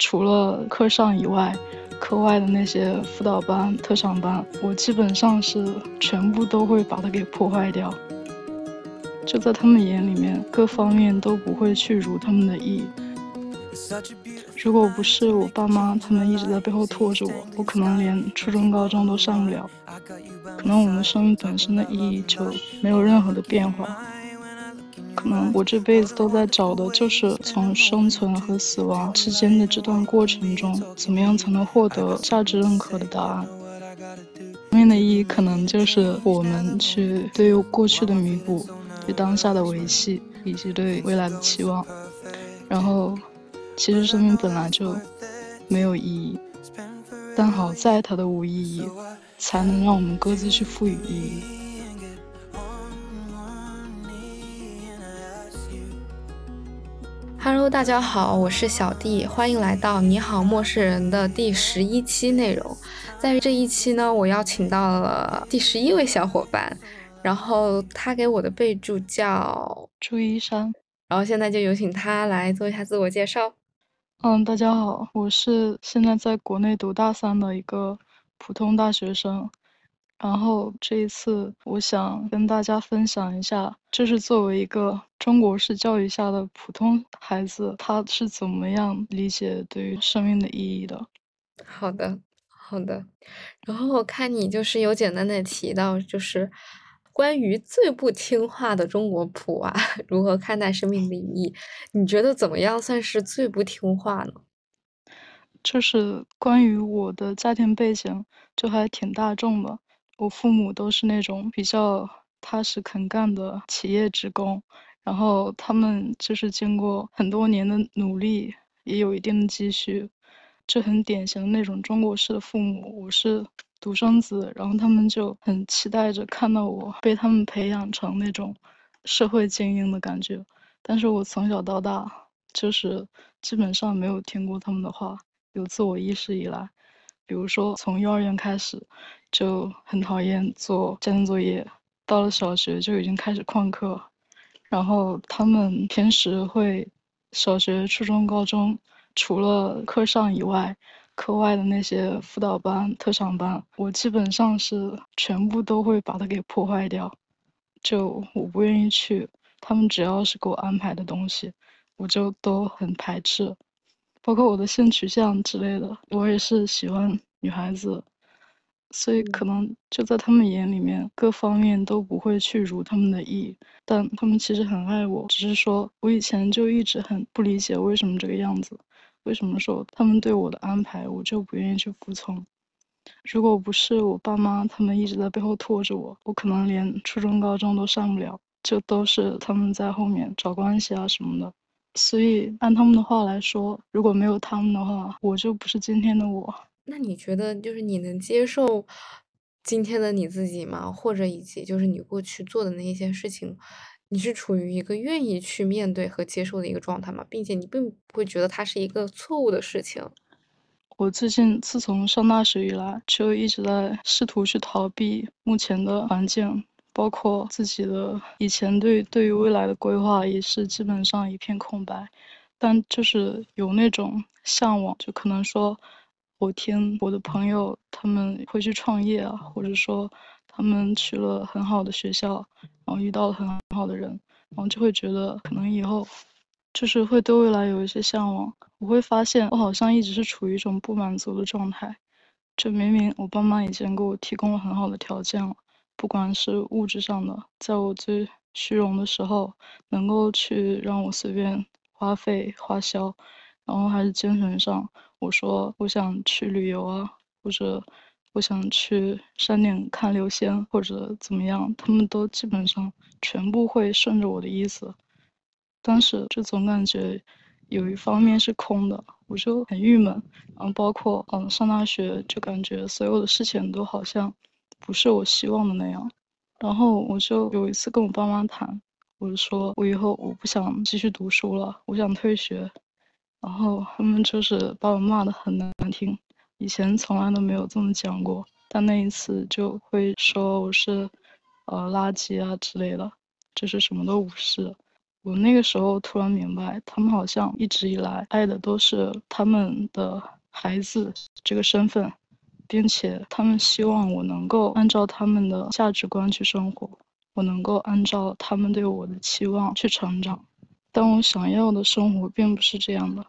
除了课上以外，课外的那些辅导班、特长班，我基本上是全部都会把它给破坏掉。就在他们眼里面，各方面都不会去如他们的意。如果不是我爸妈他们一直在背后拖着我，我可能连初中、高中都上不了。可能我们生命本身的意义就没有任何的变化。可能我这辈子都在找的就是从生存和死亡之间的这段过程中，怎么样才能获得价值认可的答案。生命的意义可能就是我们去对于过去的弥补。对当下的维系，以及对未来的期望，然后，其实生命本来就没有意义，但好在它的无意义，才能让我们各自去赋予意义。Hello，大家好，我是小弟，欢迎来到《你好陌生人》的第十一期内容。在这一期呢，我邀请到了第十一位小伙伴。然后他给我的备注叫朱一山，然后现在就有请他来做一下自我介绍。嗯，大家好，我是现在在国内读大三的一个普通大学生。然后这一次我想跟大家分享一下，这是作为一个中国式教育下的普通孩子，他是怎么样理解对于生命的意义的。好的，好的。然后我看你就是有简单的提到，就是。关于最不听话的中国普娃 如何看待生命的意义？你觉得怎么样算是最不听话呢？就是关于我的家庭背景，就还挺大众的。我父母都是那种比较踏实肯干的企业职工，然后他们就是经过很多年的努力，也有一定的积蓄，这很典型的那种中国式的父母。我是。独生子，然后他们就很期待着看到我被他们培养成那种社会精英的感觉。但是我从小到大就是基本上没有听过他们的话。有自我意识以来，比如说从幼儿园开始就很讨厌做家庭作业，到了小学就已经开始旷课。然后他们平时会小学、初中、高中除了课上以外。课外的那些辅导班、特长班，我基本上是全部都会把它给破坏掉。就我不愿意去，他们只要是给我安排的东西，我就都很排斥。包括我的性取向之类的，我也是喜欢女孩子，所以可能就在他们眼里面，各方面都不会去如他们的意。但他们其实很爱我，只是说我以前就一直很不理解为什么这个样子。为什么说他们对我的安排，我就不愿意去服从？如果不是我爸妈他们一直在背后拖着我，我可能连初中、高中都上不了，就都是他们在后面找关系啊什么的。所以按他们的话来说，如果没有他们的话，我就不是今天的我。那你觉得，就是你能接受今天的你自己吗？或者以及就是你过去做的那些事情？你是处于一个愿意去面对和接受的一个状态吗？并且你并不会觉得它是一个错误的事情。我最近自从上大学以来，就一直在试图去逃避目前的环境，包括自己的以前对对于未来的规划也是基本上一片空白。但就是有那种向往，就可能说，我听我的朋友他们会去创业啊，或者说。他们去了很好的学校，然后遇到了很好的人，然后就会觉得可能以后就是会对未来有一些向往。我会发现我好像一直是处于一种不满足的状态，就明明我爸妈已经给我提供了很好的条件了，不管是物质上的，在我最虚荣的时候能够去让我随便花费花销，然后还是精神上，我说我想去旅游啊，或者。我想去山顶看流星，或者怎么样，他们都基本上全部会顺着我的意思。但是就总感觉有一方面是空的，我就很郁闷。然后包括嗯上大学，就感觉所有的事情都好像不是我希望的那样。然后我就有一次跟我爸妈谈，我就说我以后我不想继续读书了，我想退学。然后他们就是把我骂得很难听。以前从来都没有这么讲过，但那一次就会说我是，呃，垃圾啊之类的，就是什么都无视。我那个时候突然明白，他们好像一直以来爱的都是他们的孩子这个身份，并且他们希望我能够按照他们的价值观去生活，我能够按照他们对我的期望去成长。但我想要的生活并不是这样的，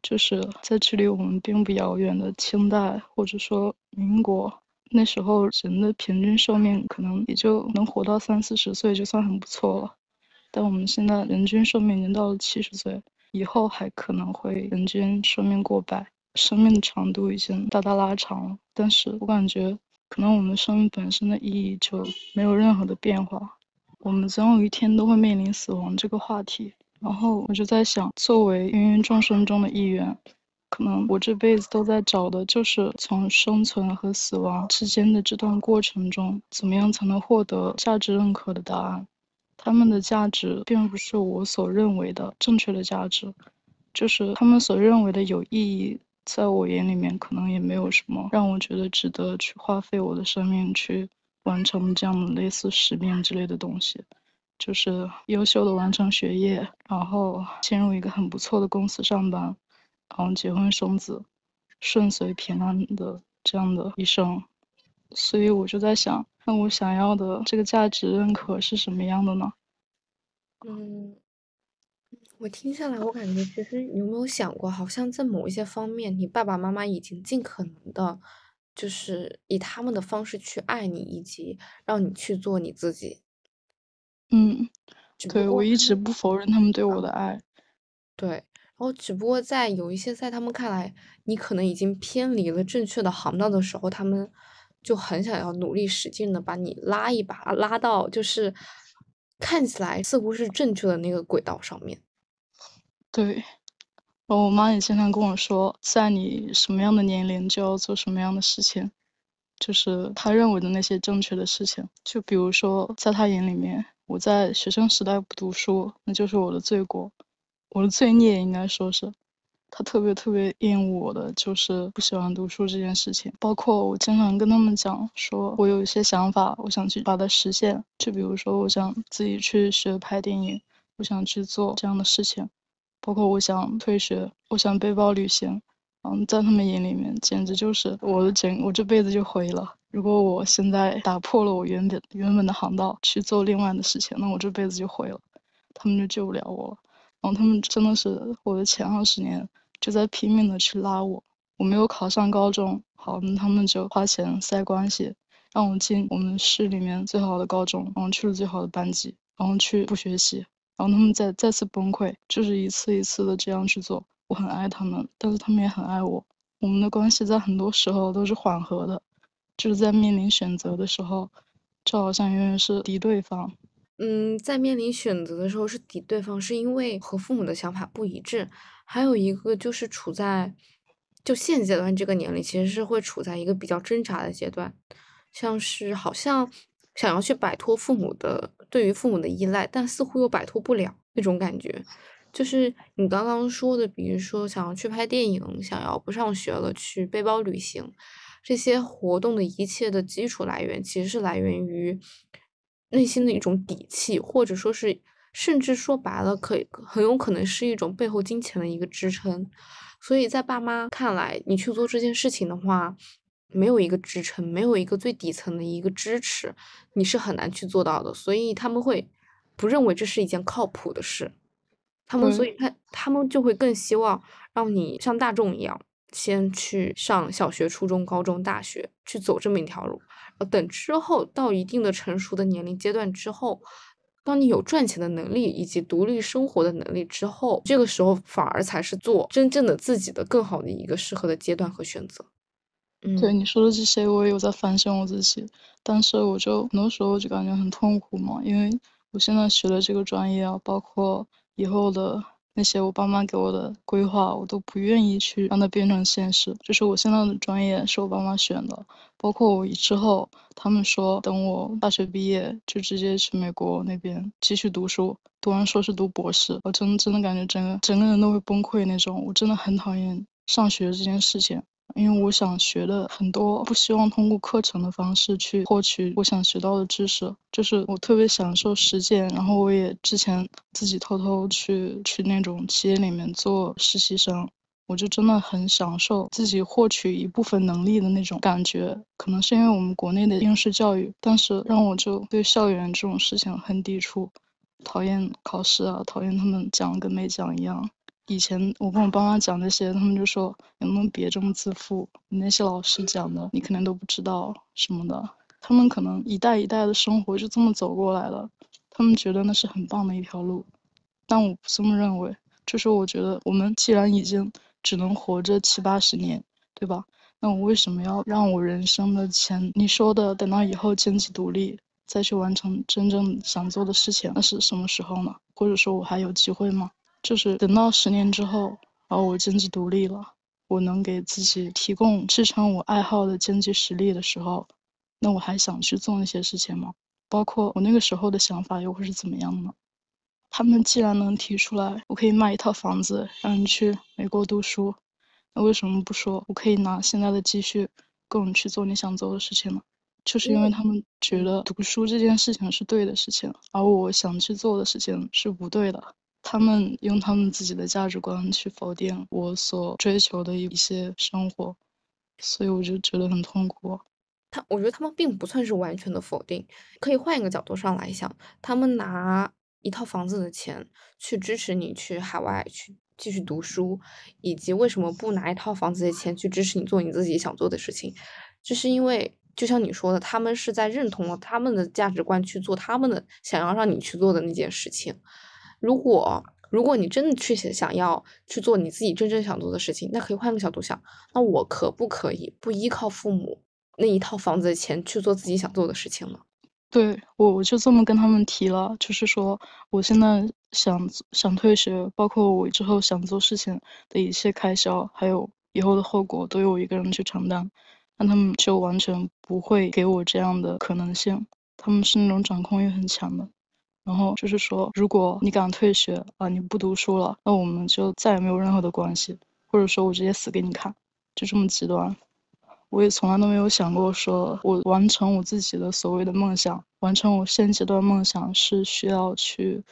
就是在距离我们并不遥远的清代或者说民国，那时候人的平均寿命可能也就能活到三四十岁，就算很不错了。但我们现在人均寿命已经到了七十岁，以后还可能会人均寿命过百，生命的长度已经大大拉长了。但是我感觉，可能我们生命本身的意义就没有任何的变化。我们总有一天都会面临死亡这个话题。然后我就在想，作为芸芸众生中的一员，可能我这辈子都在找的就是从生存和死亡之间的这段过程中，怎么样才能获得价值认可的答案。他们的价值并不是我所认为的正确的价值，就是他们所认为的有意义，在我眼里面可能也没有什么让我觉得值得去花费我的生命去完成这样的类似使命之类的东西，就是优秀的完成学业，然后进入一个很不错的公司上班，然后结婚生子，顺遂平安的这样的一生。所以我就在想。那我想要的这个价值认可是什么样的呢？嗯，我听下来，我感觉其实你有没有想过，好像在某一些方面，你爸爸妈妈已经尽可能的，就是以他们的方式去爱你，以及让你去做你自己。嗯，对，我一直不否认他们对我的爱。对，然后只不过在有一些在他们看来，你可能已经偏离了正确的航道的时候，他们。就很想要努力使劲的把你拉一把，拉到就是看起来似乎是正确的那个轨道上面。对，然后我妈也经常跟我说，在你什么样的年龄就要做什么样的事情，就是她认为的那些正确的事情。就比如说，在她眼里面，我在学生时代不读书，那就是我的罪过，我的罪孽应该说是。他特别特别厌恶我的，就是不喜欢读书这件事情。包括我经常跟他们讲，说我有一些想法，我想去把它实现。就比如说，我想自己去学拍电影，我想去做这样的事情。包括我想退学，我想背包旅行。嗯，在他们眼里面，简直就是我的整，我这辈子就毁了。如果我现在打破了我原本原本的航道，去做另外的事情，那我这辈子就毁了，他们就救不了我了。然后他们真的是我的前二十年。就在拼命的去拉我，我没有考上高中，好，那他们就花钱塞关系，让我进我们市里面最好的高中，然后去了最好的班级，然后去不学习，然后他们再再次崩溃，就是一次一次的这样去做。我很爱他们，但是他们也很爱我，我们的关系在很多时候都是缓和的，就是在面临选择的时候，就好像永远是敌对方。嗯，在面临选择的时候是敌对方，是因为和父母的想法不一致。还有一个就是处在，就现阶段这个年龄，其实是会处在一个比较挣扎的阶段，像是好像想要去摆脱父母的对于父母的依赖，但似乎又摆脱不了那种感觉。就是你刚刚说的，比如说想要去拍电影，想要不上学了去背包旅行，这些活动的一切的基础来源，其实是来源于内心的一种底气，或者说是。甚至说白了，可以很有可能是一种背后金钱的一个支撑，所以在爸妈看来，你去做这件事情的话，没有一个支撑，没有一个最底层的一个支持，你是很难去做到的。所以他们会不认为这是一件靠谱的事，他们所以他他们就会更希望让你像大众一样，先去上小学、初中、高中、大学，去走这么一条路，等之后到一定的成熟的年龄阶段之后。当你有赚钱的能力以及独立生活的能力之后，这个时候反而才是做真正的自己的更好的一个适合的阶段和选择。对你说的这些，我也有在反省我自己，但是我就很多时候就感觉很痛苦嘛，因为我现在学的这个专业啊，包括以后的。那些我爸妈给我的规划，我都不愿意去让它变成现实。就是我现在的专业是我爸妈选的，包括我之后，他们说等我大学毕业就直接去美国那边继续读书，读完硕士读博士。我真真的感觉整个整个人都会崩溃那种。我真的很讨厌上学这件事情，因为我想学的很多，不希望通过课程的方式去获取我想学到的知识，就是我特别享受实践。然后我也之前自己偷偷去去那种企业里面做实习生，我就真的很享受自己获取一部分能力的那种感觉。可能是因为我们国内的应试教育，但是让我就对校园这种事情很抵触，讨厌考试啊，讨厌他们讲跟没讲一样。以前我跟我爸妈讲这些，他们就说能不能别这么自负？你那些老师讲的，你可能都不知道什么的。他们可能一代一代的生活就这么走过来了，他们觉得那是很棒的一条路，但我不这么认为。就是我觉得我们既然已经只能活着七八十年，对吧？那我为什么要让我人生的前你说的等到以后经济独立再去完成真正想做的事情，那是什么时候呢？或者说我还有机会吗？就是等到十年之后，然后我经济独立了，我能给自己提供支撑我爱好的经济实力的时候，那我还想去做那些事情吗？包括我那个时候的想法又会是怎么样呢？他们既然能提出来，我可以卖一套房子让你去美国读书，那为什么不说我可以拿现在的积蓄够你去做你想做的事情呢？就是因为他们觉得读书这件事情是对的事情，而我想去做的事情是不对的。他们用他们自己的价值观去否定我所追求的一些生活，所以我就觉得很痛苦。他，我觉得他们并不算是完全的否定，可以换一个角度上来想，他们拿一套房子的钱去支持你去海外去继续读书，以及为什么不拿一套房子的钱去支持你做你自己想做的事情，就是因为就像你说的，他们是在认同了他们的价值观去做他们的想要让你去做的那件事情。如果如果你真的去想要去做你自己真正想做的事情，那可以换个角度想，那我可不可以不依靠父母那一套房子的钱去做自己想做的事情呢？对我，我就这么跟他们提了，就是说我现在想想退学，包括我之后想做事情的一切开销，还有以后的后果，都由我一个人去承担。那他们就完全不会给我这样的可能性，他们是那种掌控欲很强的。然后就是说，如果你敢退学啊，你不读书了，那我们就再也没有任何的关系，或者说我直接死给你看，就这么极端。我也从来都没有想过，说我完成我自己的所谓的梦想，完成我现阶段梦想是需要去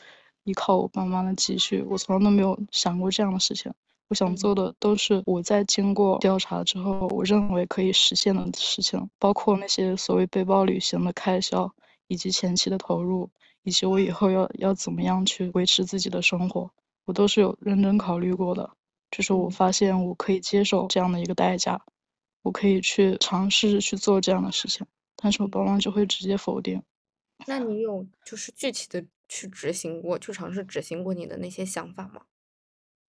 依靠我爸妈的积蓄，我从来都没有想过这样的事情。我想做的都是我在经过调查之后，我认为可以实现的事情，包括那些所谓背包旅行的开销以及前期的投入。以及我以后要要怎么样去维持自己的生活，我都是有认真考虑过的。就是我发现我可以接受这样的一个代价，我可以去尝试去做这样的事情，但是我爸妈就会直接否定。那你 有就是具体的去执行过，去尝试执行过你的那些想法吗？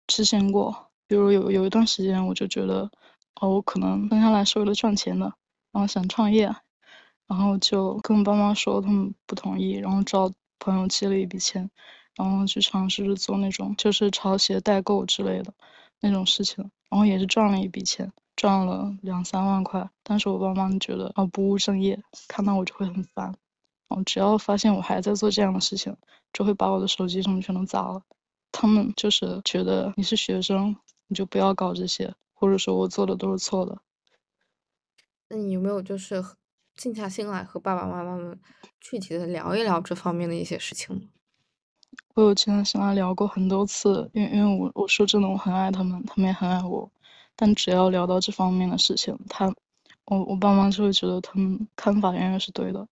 执行过，比如有有一段时间我就觉得，哦，我可能生下来是为了赚钱的，然后想创业，然后就跟我爸妈说，他们不同意，然后找。朋友借了一笔钱，然后去尝试着做那种就是潮鞋代购之类的那种事情，然后也是赚了一笔钱，赚了两三万块。但是我爸妈觉得啊不务正业，看到我就会很烦。然后只要发现我还在做这样的事情，就会把我的手机什么全都砸了。他们就是觉得你是学生，你就不要搞这些，或者说我做的都是错的。那你有没有就是？静下心来和爸爸妈妈们具体的聊一聊这方面的一些事情。我有静下心来聊过很多次，因为因为我我说真的我很爱他们，他们也很爱我，但只要聊到这方面的事情，他我我爸妈就会觉得他们看法永远是对的，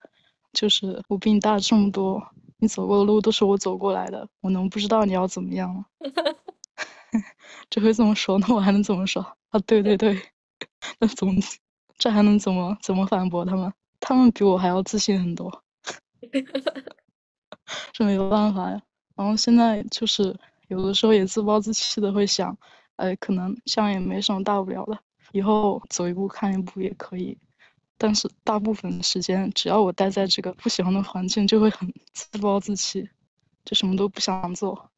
就是我比你大这么多，你走过的路都是我走过来的，我能不知道你要怎么样吗？只会这么说，那我还能怎么说啊？对对对，那怎么？这还能怎么怎么反驳他们？他们比我还要自信很多，这没有办法呀。然后现在就是有的时候也自暴自弃的会想，哎，可能这样也没什么大不了的，以后走一步看一步也可以。但是大部分的时间，只要我待在这个不喜欢的环境，就会很自暴自弃，就什么都不想做，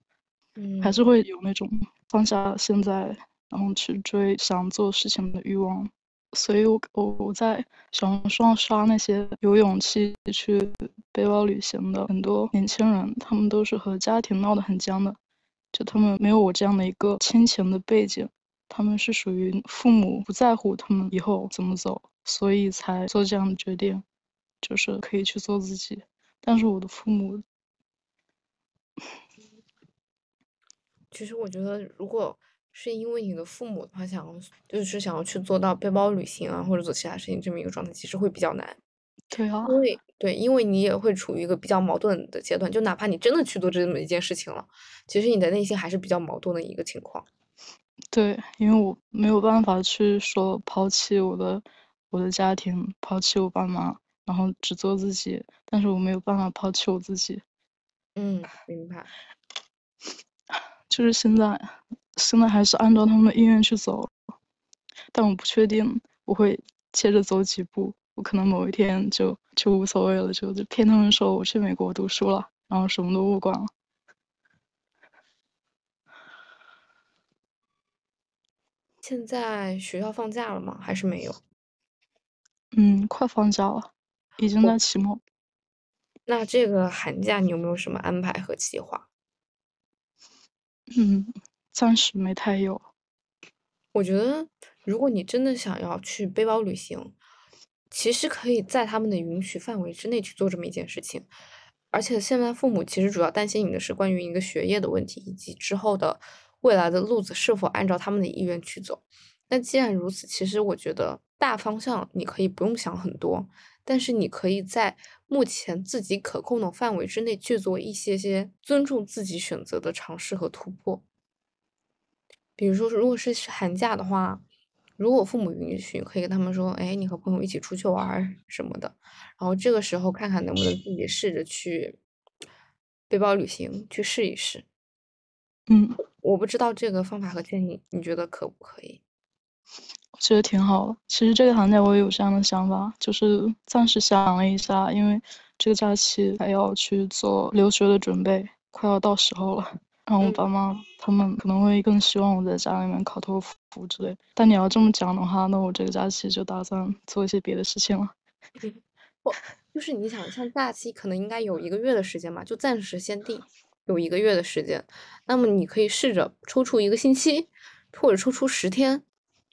嗯，还是会有那种放下现在，然后去追想做事情的欲望。所以，我我我在小红书上刷那些有勇气去背包旅行的很多年轻人，他们都是和家庭闹得很僵的，就他们没有我这样的一个亲情的背景，他们是属于父母不在乎他们以后怎么走，所以才做这样的决定，就是可以去做自己。但是我的父母，其实我觉得，如果是因为你的父母的话，想要就是想要去做到背包旅行啊，或者做其他事情这么一个状态，其实会比较难。对啊，因为对，因为你也会处于一个比较矛盾的阶段，就哪怕你真的去做这么一件事情了，其实你的内心还是比较矛盾的一个情况。对，因为我没有办法去说抛弃我的我的家庭，抛弃我爸妈，然后只做自己，但是我没有办法抛弃我自己。嗯，明白。就是现在，现在还是按照他们的意愿去走，但我不确定我会接着走几步，我可能某一天就就无所谓了，就就骗他们说我去美国读书了，然后什么都不管了。现在学校放假了吗？还是没有？嗯，快放假了，已经在期末。那这个寒假你有没有什么安排和计划？嗯，暂时没太有。我觉得，如果你真的想要去背包旅行，其实可以在他们的允许范围之内去做这么一件事情。而且现在父母其实主要担心你的是关于一个学业的问题，以及之后的。未来的路子是否按照他们的意愿去走？那既然如此，其实我觉得大方向你可以不用想很多，但是你可以在目前自己可控的范围之内去做一些些尊重自己选择的尝试和突破。比如说，如果是寒假的话，如果父母允许，可以跟他们说：“哎，你和朋友一起出去玩什么的。”然后这个时候看看能不能自己试着去背包旅行，去试一试。嗯。我不知道这个方法和建议，你觉得可不可以？我觉得挺好的。其实这个寒假我也有这样的想法，就是暂时想了一下，因为这个假期还要去做留学的准备，快要到时候了。然后我爸妈他们可能会更希望我在家里面考托福之类。但你要这么讲的话，那我这个假期就打算做一些别的事情了。我，就是你想，像假期可能应该有一个月的时间吧，就暂时先定。有一个月的时间，那么你可以试着抽出一个星期，或者抽出十天，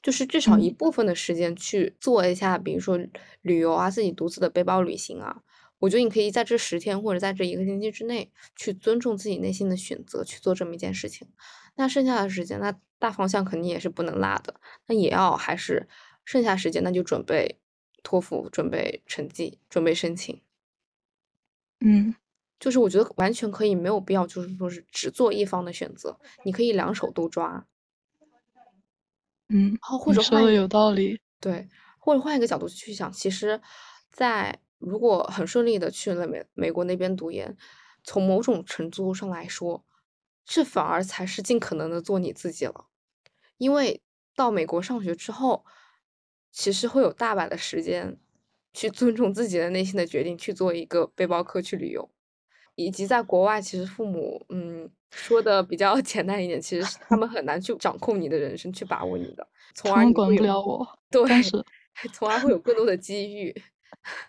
就是至少一部分的时间去做一下，比如说旅游啊，自己独自的背包旅行啊。我觉得你可以在这十天或者在这一个星期之内，去尊重自己内心的选择，去做这么一件事情。那剩下的时间，那大方向肯定也是不能落的，那也要还是剩下时间，那就准备托福，准备成绩，准备申请。嗯。就是我觉得完全可以，没有必要，就是说是只做一方的选择，你可以两手都抓。嗯，然后或者说的有道理。对，或者换一个角度去想，其实，在如果很顺利的去了美美国那边读研，从某种程度上来说，这反而才是尽可能的做你自己了。因为到美国上学之后，其实会有大把的时间去尊重自己的内心的决定，去做一个背包客去旅游。以及在国外，其实父母，嗯，说的比较 简单一点，其实他们很难去掌控你的人生，去把握你的，从而管不了我。对，从而会有更多的机遇。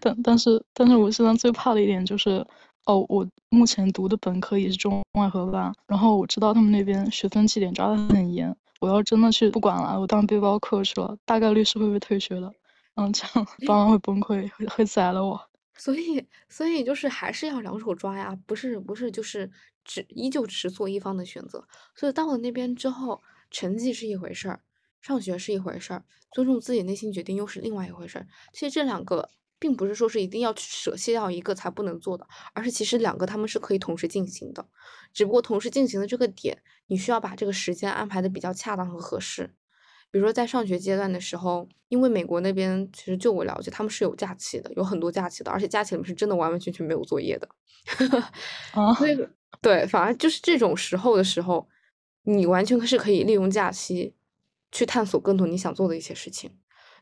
但但是，但是我现在最怕的一点就是，哦，我目前读的本科也是中外合办，然后我知道他们那边学分绩点抓的很严，我要真的去不管了，我当背包客去了，大概率是会被退学的。嗯，这样爸妈会崩溃，会会宰了我。所以，所以就是还是要两手抓呀，不是不是，就是只依旧只做一方的选择。所以到了那边之后，成绩是一回事儿，上学是一回事儿，尊重自己内心决定又是另外一回事儿。其实这两个并不是说是一定要去舍弃掉一个才不能做的，而是其实两个他们是可以同时进行的，只不过同时进行的这个点，你需要把这个时间安排的比较恰当和合适。比如说，在上学阶段的时候，因为美国那边其实就我了解，他们是有假期的，有很多假期的，而且假期里面是真的完完全全没有作业的。啊，对，反而就是这种时候的时候，你完全是可以利用假期去探索更多你想做的一些事情。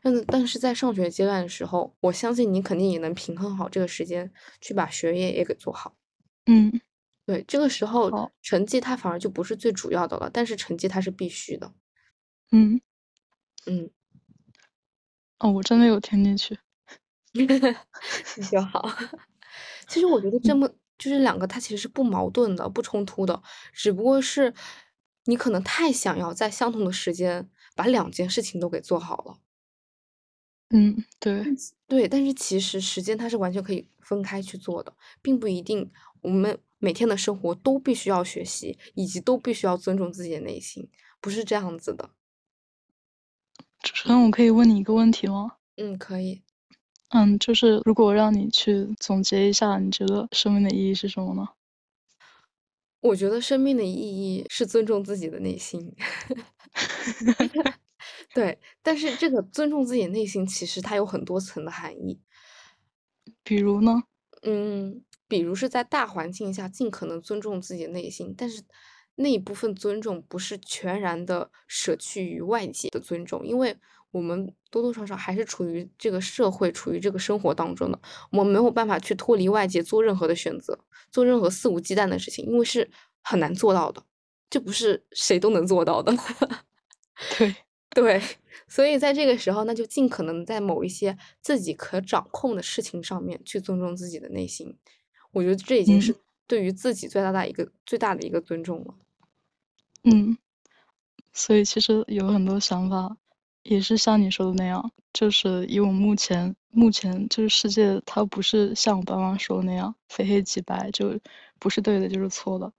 但但是在上学阶段的时候，我相信你肯定也能平衡好这个时间，去把学业也给做好。嗯，对，这个时候成绩它反而就不是最主要的了，但是成绩它是必须的。嗯。嗯，哦，我真的有听进去，那就好。其实我觉得这么就是两个，它其实是不矛盾的、不冲突的，只不过是你可能太想要在相同的时间把把两件事情都给做好了。嗯，对。对，但是其实时间它是完全可以分开去做的，并不一定我们每天的生活都必须要学习，以及都必须要尊重自己的内心，不是这样子的。主持人，我可以问你一个问题吗？嗯，可以。嗯，就是如果让你去总结一下，你觉得生命的意义是什么呢？我觉得生命的意义是尊重自己的内心。对，但是这个尊重自己的内心，其实它有很多层的含义。比如呢？嗯，比如是在大环境下尽可能尊重自己的内心，但是那一部分尊重不是全然的舍去于外界的尊重，因为我们多多少少还是处于这个社会、处于这个生活当中的，我们没有办法去脱离外界做任何的选择，做任何肆无忌惮的事情，因为是很难做到的，这不是谁都能做到的。对。对，所以在这个时候，那就尽可能在某一些自己可掌控的事情上面去尊重自己的内心。我觉得这已经是对于自己最大的一个最大的一个尊重了。嗯，所以其实有很多想法也是像你说的那样，就是以我目前目前就是世界，它不是像我爸妈说的那样非黑即白，就不是对的就是错的，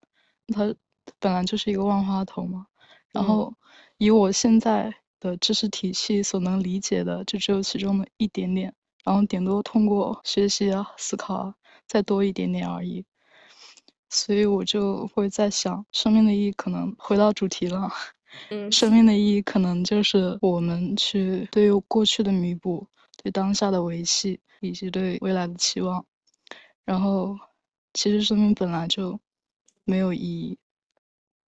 它本来就是一个万花筒嘛。然后以我现在。的知识体系所能理解的就只有其中的一点点，然后顶多通过学习啊、思考啊，再多一点点而已。所以我就会在想，生命的意义可能回到主题了。嗯，生命的意义可能就是我们去对于过去的弥补、对当下的维系以及对未来的期望。然后，其实生命本来就没有意义，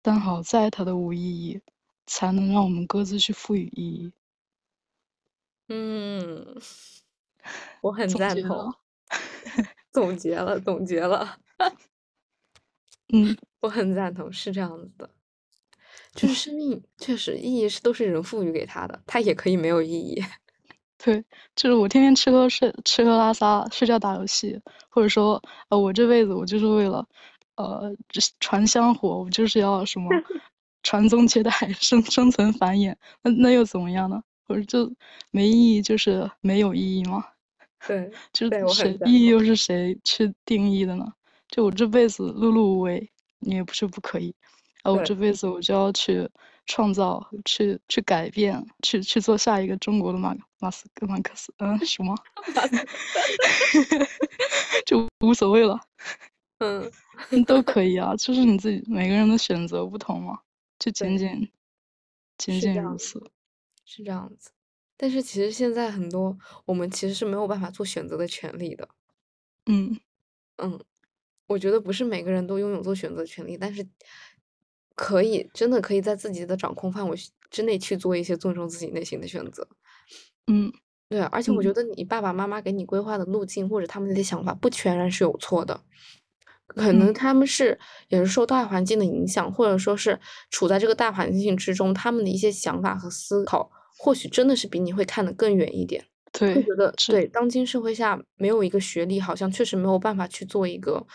但好在它的无意义。才能让我们各自去赋予意义。嗯，我很赞同。总结了，总结了。嗯，我很赞同，是这样子的。就是生命确实意义是都是人赋予给他的，他也可以没有意义。对，就是我天天吃喝睡，吃喝拉撒，睡觉打游戏，或者说，呃，我这辈子我就是为了，呃，传香火，我就是要什么。传宗接代，生生存繁衍，那那又怎么样呢？我说就没意义，就是没有意义吗？对，就是谁意义又是谁去定义的呢？就我这辈子碌碌无为，你也不是不可以。啊，我这辈子我就要去创造，去去改变，去去做下一个中国的马马斯克马克思，嗯，什么？就无所谓了。嗯，都可以啊，就是你自己每个人的选择不同嘛。就仅仅仅仅如此，是这样子。但是其实现在很多我们其实是没有办法做选择的权利的。嗯嗯，我觉得不是每个人都拥有做选择权利，但是可以真的可以在自己的掌控范围之内去做一些尊重自己内心的选择。嗯，对，而且我觉得你爸爸妈妈给你规划的路径或者他们的想法不全然是有错的。可能他们是也是受大环境的影响，或者说是处在这个大环境之中，他们的一些想法和思考，或许真的是比你会看得更远一点。对，会觉得对当今社会下没有一个学历，好像确实没有办法去做一个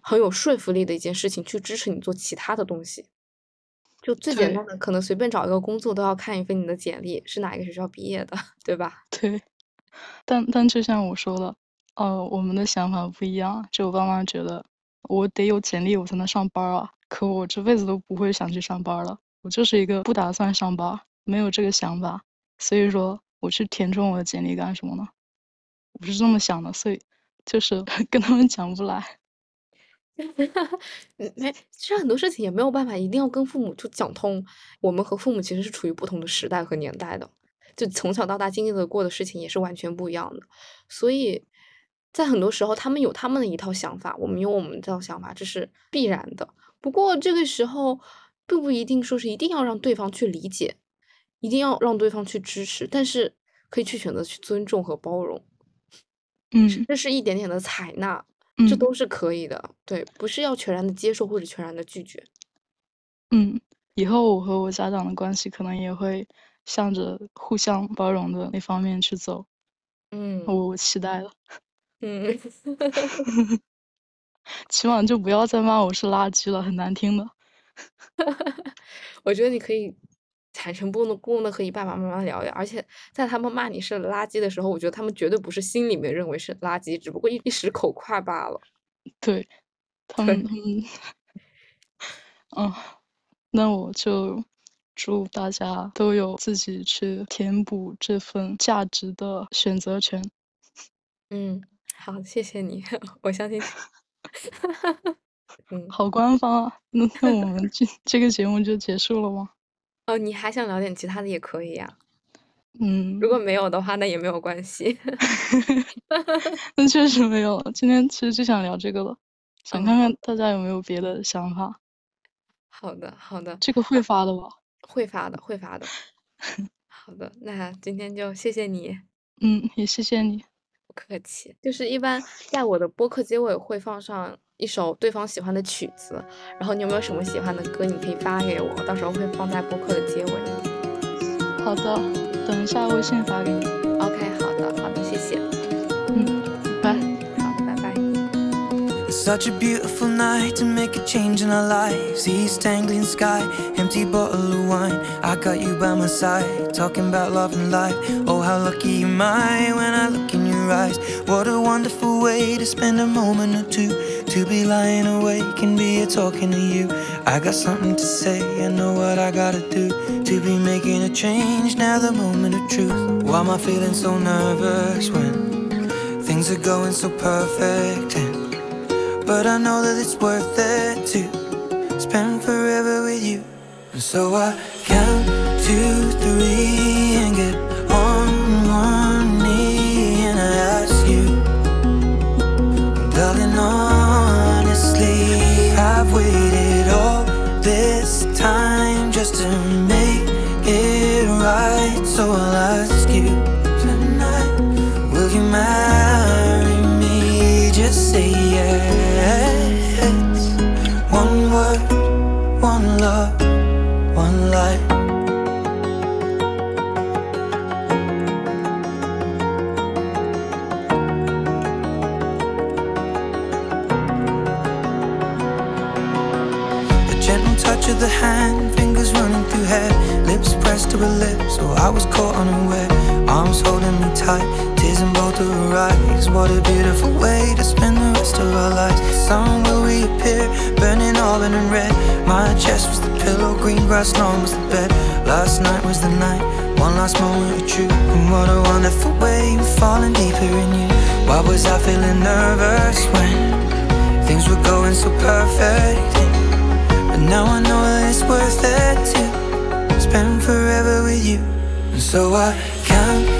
很有说服力的一件事情，去支持你做其他的东西。就最简单的，可能随便找一个工作都要看一份你的简历是哪一个学校毕业的，对吧？对。但但就像我说的，呃，我们的想法不一样。就我爸妈觉得。我得有简历，我才能上班啊！可我这辈子都不会想去上班了。我就是一个不打算上班，没有这个想法。所以说，我去填充我的简历干什么呢？我是这么想的，所以就是 跟他们讲不来。没，其实很多事情也没有办法，一定要跟父母就讲通。我们和父母其实是处于不同的时代和年代的，就从小到大经历的过的事情也是完全不一样的，所以。在很多时候，他们有他们的一套想法，我们有我们这套想法，这是必然的。不过这个时候，并不一定说是一定要让对方去理解，一定要让对方去支持，但是可以去选择去尊重和包容。嗯，这是一点点的采纳，这都是可以的。对，不是要全然的接受或者全然的拒绝。嗯，以后我和我家长的关系可能也会向着互相包容的那方面去走。嗯，我我期待了。嗯，起码就不要再骂我是垃圾了，很难听的。我觉得你可以坦诚不公的和你爸爸妈妈聊聊，而且在他们骂你是垃圾的时候，我觉得他们绝对不是心里面认为是垃圾，只不过一一时口快罢了。对，他们他们，嗯，那我就祝大家都有自己去填补这份价值的选择权。嗯，好，谢谢你，我相信。嗯，好官方啊！那那我们这这个节目就结束了吗？哦，你还想聊点其他的也可以呀。嗯，如果没有的话，那也没有关系。那确实没有了。今天其实就想聊这个了，想看看大家有没有别的想法。好的，好的。这个会发的吧？会发的，会发的。好的，那今天就谢谢你。嗯，也谢谢你。不客气。就是一般在我的播客结尾会放上一首对方喜欢的曲子，然后你有没有什么喜欢的歌，你可以发给我，到时候会放在播客的结尾。好的，等一下微信发给你。OK，好的，好的，谢谢。嗯，拜。好的，拜拜。Such a beautiful night to make a change in our lives. East tangling sky, empty bottle of wine. I got you by my side, talking about love and life. Oh, how lucky am I when I look in your eyes. What a wonderful way to spend a moment or two. To be lying awake and be talking to you. I got something to say, I know what I gotta do. To be making a change, now the moment of truth. Why am I feeling so nervous when things are going so perfect? And but I know that it's worth it to spend forever with you. And so I count two, three, and get to her lips. So I was caught unaware, arms holding me tight, tears in both of her eyes. What a beautiful way to spend the rest of our lives. Sun will reappear, burning auburn and red. My chest was the pillow, green grass lawn was the bed. Last night was the night, one last moment of truth. And what a wonderful way of falling deeper in you. Why was I feeling nervous when things were going so perfect? But now I know that it's worth it to so I count